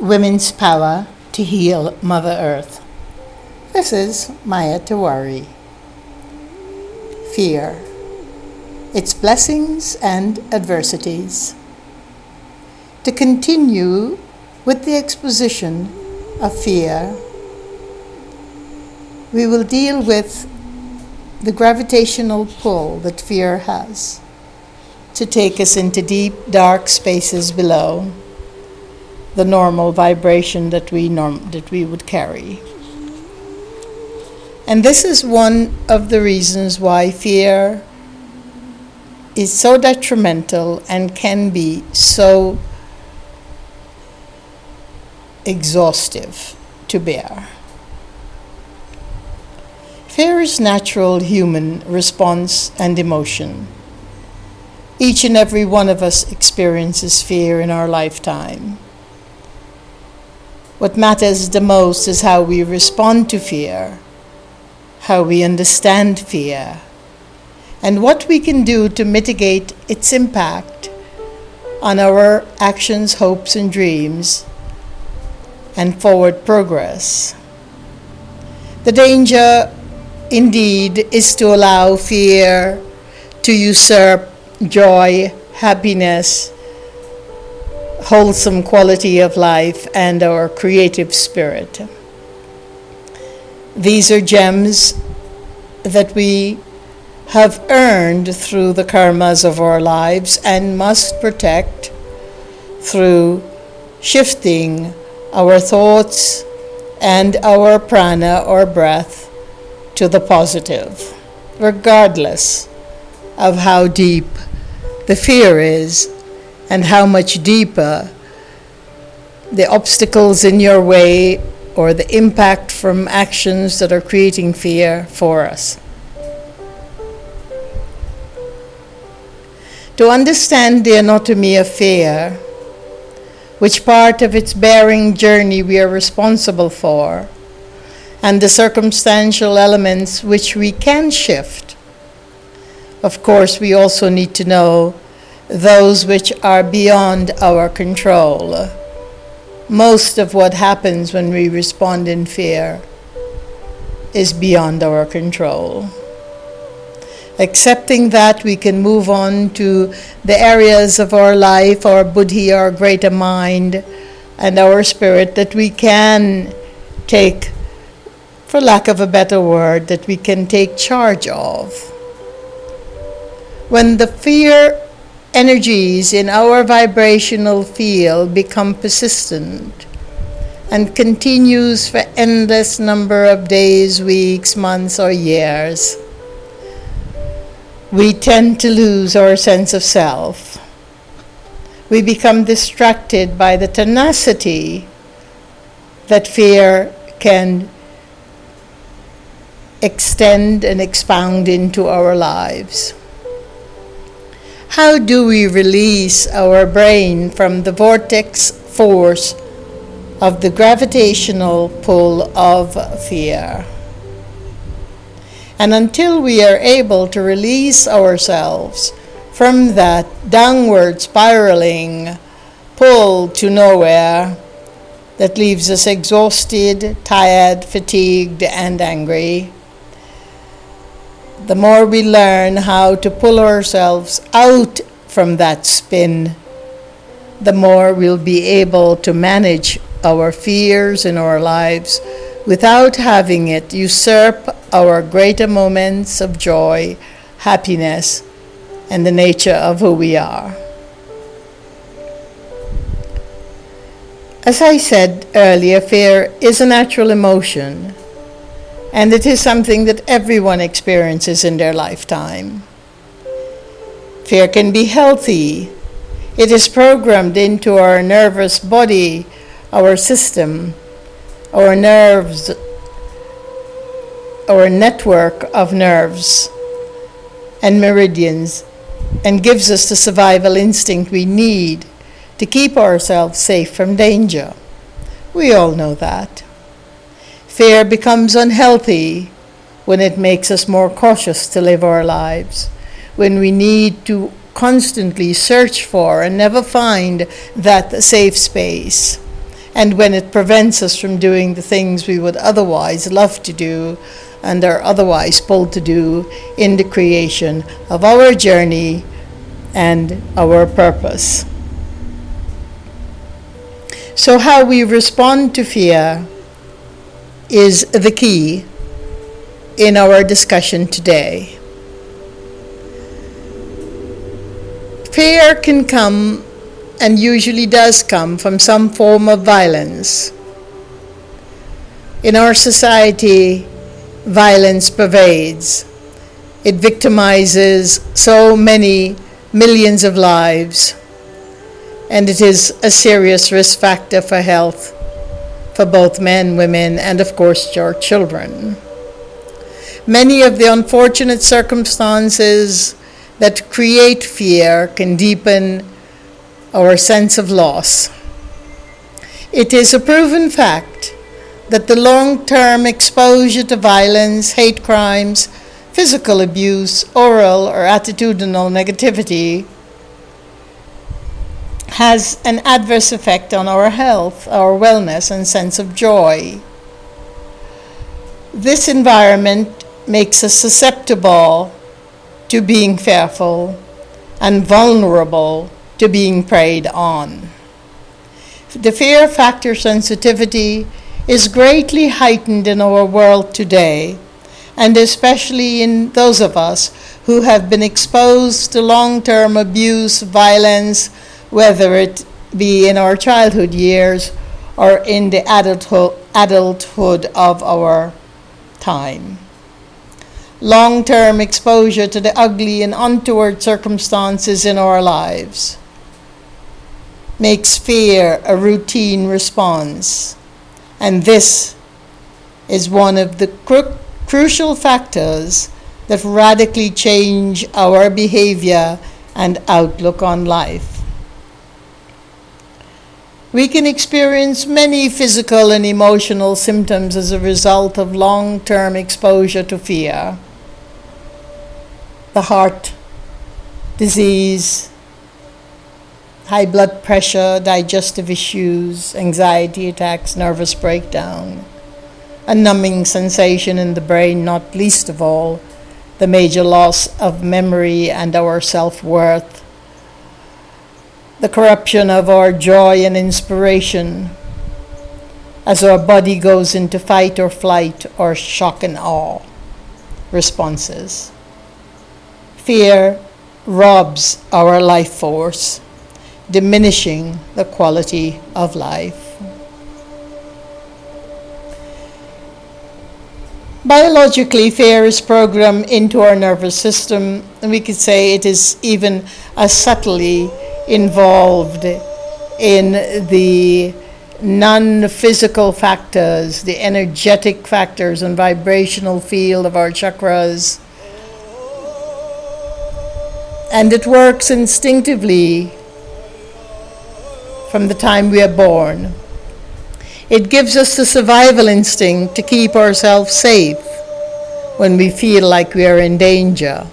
Women's Power to Heal Mother Earth. This is Maya Tiwari. Fear, its blessings and adversities. To continue with the exposition of fear, we will deal with the gravitational pull that fear has to take us into deep, dark spaces below the normal vibration that we norm- that we would carry. And this is one of the reasons why fear is so detrimental and can be so exhaustive to bear. Fear is natural human response and emotion. Each and every one of us experiences fear in our lifetime. What matters the most is how we respond to fear, how we understand fear, and what we can do to mitigate its impact on our actions, hopes, and dreams, and forward progress. The danger, indeed, is to allow fear to usurp joy, happiness, wholesome quality of life, and our creative spirit. These are gems that we have earned through the karmas of our lives and must protect through shifting our thoughts and our prana or breath to the positive, regardless of how deep the fear is and how much deeper the obstacles in your way or the impact from actions that are creating fear for us. To understand the anatomy of fear, which part of its bearing journey we are responsible for, and the circumstantial elements which we can shift. Of course, we also need to know those which are beyond our control. Most of what happens when we respond in fear is beyond our control. Accepting that, we can move on to the areas of our life, our buddhi, our greater mind, and our spirit that we can take, for lack of a better word, that we can take charge of. When the fear energies in our vibrational field become persistent and continues for endless number of days, weeks, months, or years, we tend to lose our sense of self. We become distracted by the tenacity that fear can extend and expound into our lives. How do we release our brain from the vortex force of the gravitational pull of fear? And until we are able to release ourselves from that downward spiraling pull to nowhere that leaves us exhausted, tired, fatigued, and angry, the more we learn how to pull ourselves out from that spin, the more we'll be able to manage our fears in our lives without having it usurp our greater moments of joy, happiness, and the nature of who we are. As I said earlier, fear is a natural emotion, and it is something that everyone experiences in their lifetime. Fear can be healthy. It is programmed into our nervous body, our system, our nerves, our network of nerves and meridians, and gives us the survival instinct we need to keep ourselves safe from danger. We all know that. Fear becomes unhealthy when it makes us more cautious to live our lives, when we need to constantly search for and never find that safe space and when it prevents us from doing the things we would otherwise love to do and are otherwise pulled to do in the creation of our journey and our purpose. So, how we respond to fear is the key in our discussion today. Fear can come and usually does come from some form of violence. In our society, violence pervades. It victimizes so many millions of lives, and it is a serious risk factor for health for both men, women, and of course, your children. Many of the unfortunate circumstances that create fear can deepen our sense of loss. It is a proven fact that the long term exposure to violence, hate crimes, physical abuse, oral or attitudinal negativity has an adverse effect on our health, our wellness, and sense of joy. This environment makes us susceptible to being fearful and vulnerable to being preyed on. The fear factor sensitivity is greatly heightened in our world today, and especially in those of us who have been exposed to long term abuse, violence, whether it be in our childhood years or in the adulthood, of our time long term exposure to the ugly and untoward circumstances in our lives makes fear a routine response. And this is one of the cru- crucial factors that radically change our behavior and outlook on life. We can experience many physical and emotional symptoms as a result of long term exposure to fear. The heart disease, high blood pressure, digestive issues, anxiety attacks, nervous breakdown, a numbing sensation in the brain, not least of all, the major loss of memory and our self worth, the corruption of our joy and inspiration as our body goes into fight or flight or shock and awe responses. Fear robs our life force, diminishing the quality of life. Biologically, fear is programmed into our nervous system, and we could say it is even as subtly involved in the non physical factors, the energetic factors and vibrational field of our chakras and it works instinctively from the time we are born. It gives us the survival instinct to keep ourselves safe when we feel like we are in danger.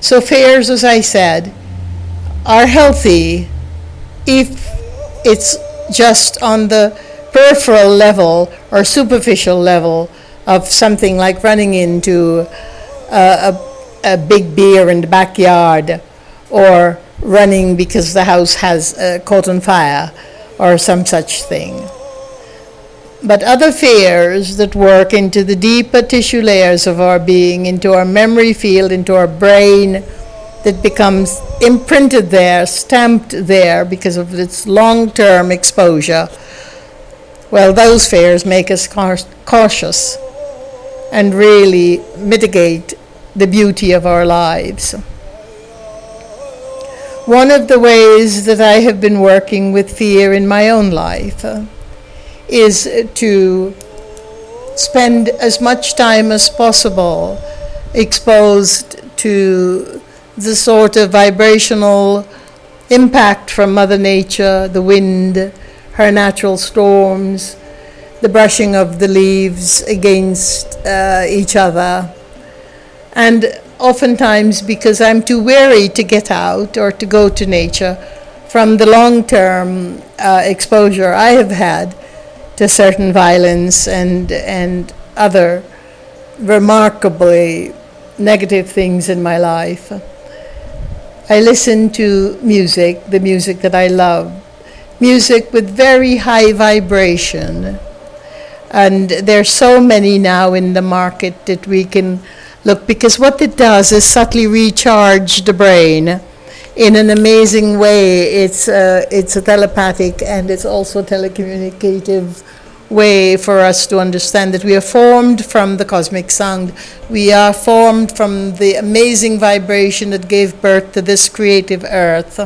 So, fears, as I said, are healthy if it's just on the peripheral level or superficial level of something like running into a, a a big beer in the backyard or running because the house has uh, caught on fire or some such thing. But other fears that work into the deeper tissue layers of our being, into our memory field, into our brain, that becomes imprinted there, stamped there because of its long term exposure, well, those fears make us cautious and really mitigate the beauty of our lives. One of the ways that I have been working with fear in my own life uh, is to spend as much time as possible exposed to the sort of vibrational impact from Mother Nature, the wind, her natural storms, the brushing of the leaves against uh, each other and oftentimes because I'm too weary to get out or to go to nature from the long term uh, exposure I have had to certain violence and, and other remarkably negative things in my life. I listen to music, the music that I love, music with very high vibration. And there's so many now in the market that we can look because what it does is subtly recharge the brain in an amazing way. It's a, it's a telepathic and it's also telecommunicative way for us to understand that we are formed from the cosmic sound. We are formed from the amazing vibration that gave birth to this creative earth.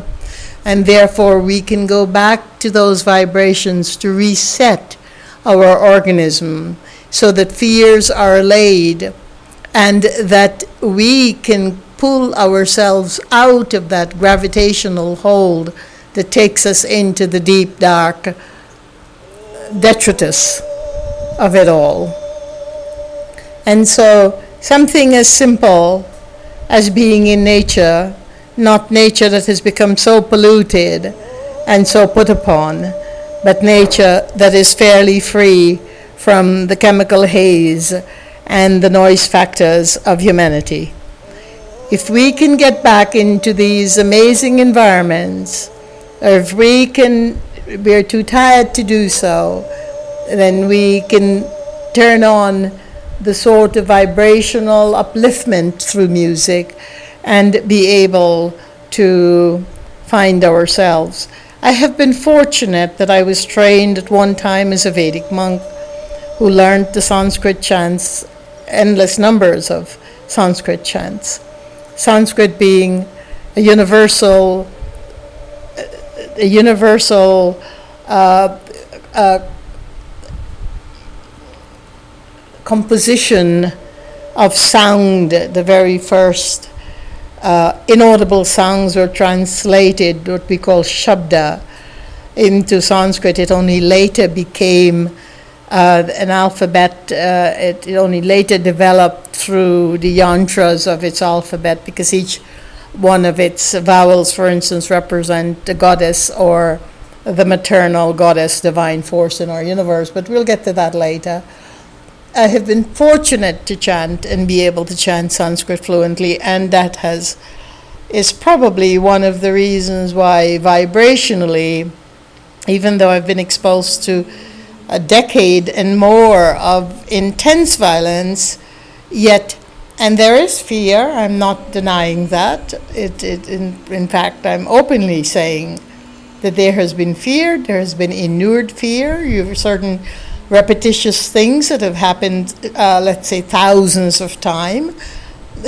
And therefore, we can go back to those vibrations to reset our organism so that fears are allayed and that we can pull ourselves out of that gravitational hold that takes us into the deep, dark detritus of it all. And so, something as simple as being in nature, not nature that has become so polluted and so put upon, but nature that is fairly free from the chemical haze and the noise factors of humanity. If we can get back into these amazing environments, if we can we're too tired to do so, then we can turn on the sort of vibrational upliftment through music and be able to find ourselves. I have been fortunate that I was trained at one time as a Vedic monk who learned the Sanskrit chants, endless numbers of Sanskrit chants. Sanskrit being a universal a universal uh, uh, composition of sound. The very first uh, inaudible sounds were translated, what we call shabda, into Sanskrit. It only later became uh, an alphabet. Uh, it, it, only later developed through the yantras of its alphabet because each one of its vowels, for instance, represent the goddess or the maternal goddess, divine force in our universe, but we'll get to that later. I have been fortunate to chant and be able to chant Sanskrit fluently, and that has is probably one of the reasons why vibrationally, even though I've been exposed to a decade and more of intense violence, yet and there is fear, I'm not denying that. It, it, in, in fact, I'm openly saying that there has been fear, there has been inured fear. You have certain repetitious things that have happened, uh, let's say, thousands of times,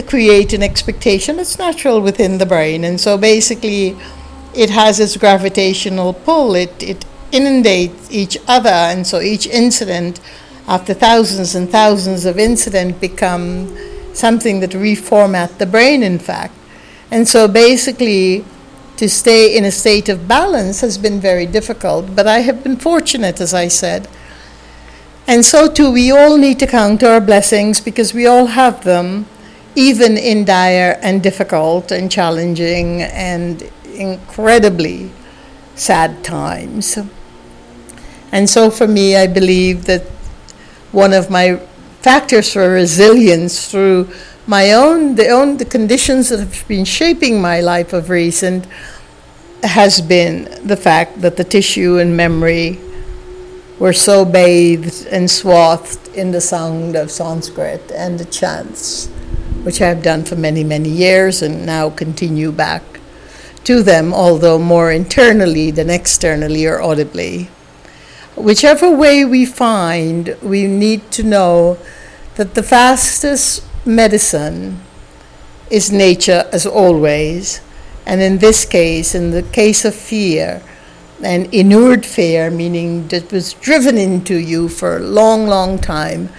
create an expectation. It's natural within the brain. And so basically, it has its gravitational pull, it, it inundates each other. And so each incident, after thousands and thousands of incidents, become something that reformat the brain, in fact. And so basically, to stay in a state of balance has been very difficult, but I have been fortunate, as I said. And so too, we all need to count our blessings because we all have them, even in dire and difficult and challenging and incredibly sad times. And so for me, I believe that one of my factors for resilience through my own the own the conditions that have been shaping my life of recent has been the fact that the tissue and memory were so bathed and swathed in the sound of Sanskrit and the chants, which I have done for many, many years and now continue back to them, although more internally than externally or audibly. Whichever way we find, we need to know that the fastest medicine is nature as always. And in this case, in the case of fear, and inured fear, meaning that was driven into you for a long, long time.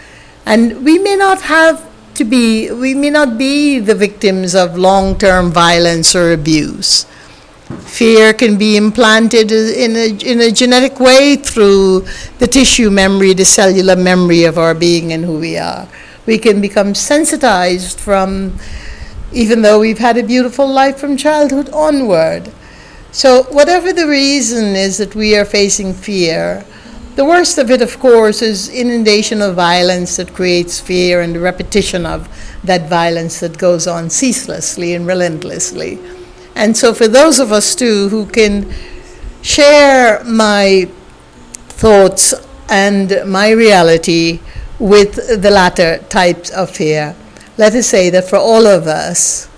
And we may not have to be, we may not be the victims of long term violence or abuse. Fear can be implanted in a, in a genetic way through the tissue memory, the cellular memory of our being and who we are. We can become sensitized from, even though we've had a beautiful life from childhood onward. So, whatever the reason is that we are facing fear, the worst of it, of course, is inundation of violence that creates fear and the repetition of that violence that goes on ceaselessly and relentlessly. And so, for those of us too who can share my thoughts and my reality with the latter types of fear, let us say that for all of us,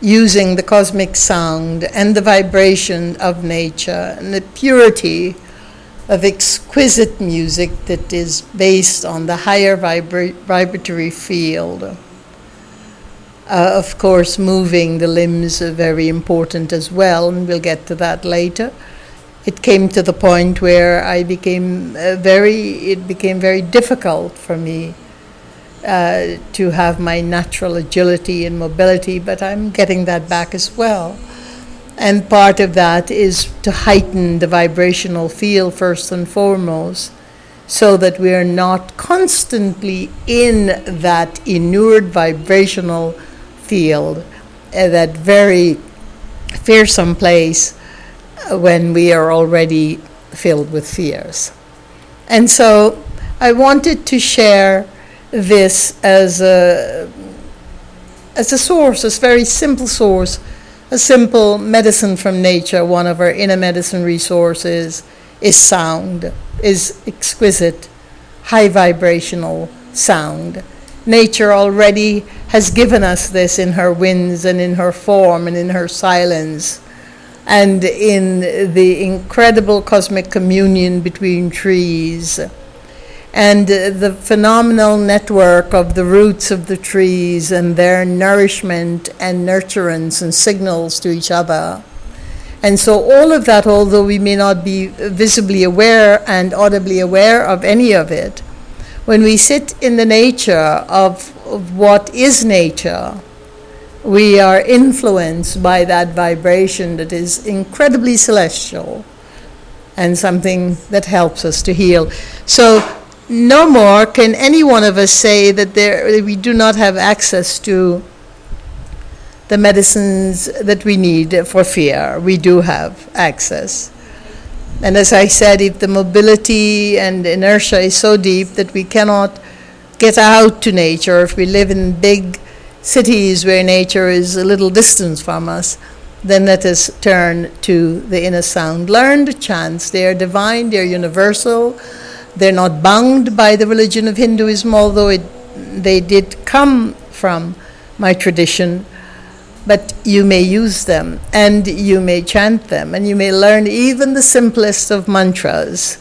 using the cosmic sound and the vibration of nature and the purity of exquisite music that is based on the higher vibra- vibratory field. Uh, of course, moving the limbs are very important as well, and we'll get to that later. It came to the point where I became uh, very, it became very difficult for me uh, to have my natural agility and mobility, but I'm getting that back as well. And part of that is to heighten the vibrational field first and foremost, so that we are not constantly in that inured vibrational field, uh, that very fearsome place uh, when we are already filled with fears. And so I wanted to share this as a, as a source, a very simple source, a simple medicine from nature. One of our inner medicine resources is sound, is exquisite, high vibrational sound. Nature already has given us this in her winds and in her form and in her silence and in the incredible cosmic communion between trees and the phenomenal network of the roots of the trees and their nourishment and nurturance and signals to each other. And so, all of that, although we may not be visibly aware and audibly aware of any of it, when we sit in the nature of, of what is nature, we are influenced by that vibration that is incredibly celestial and something that helps us to heal. So, no more can any one of us say that there, we do not have access to the medicines that we need for fear. We do have access. And as I said, if the mobility and inertia is so deep that we cannot get out to nature, if we live in big cities where nature is a little distance from us, then let us turn to the inner sound. Learn the chants. They are divine, they are universal they're not bound by the religion of Hinduism, although it, they did come from my tradition. But you may use them and you may chant them and you may learn even the simplest of mantras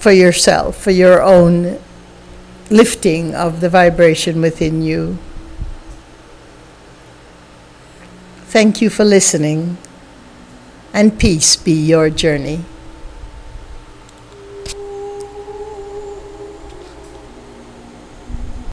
for yourself, for your own lifting of the vibration within you. Thank you for listening, and peace be your journey.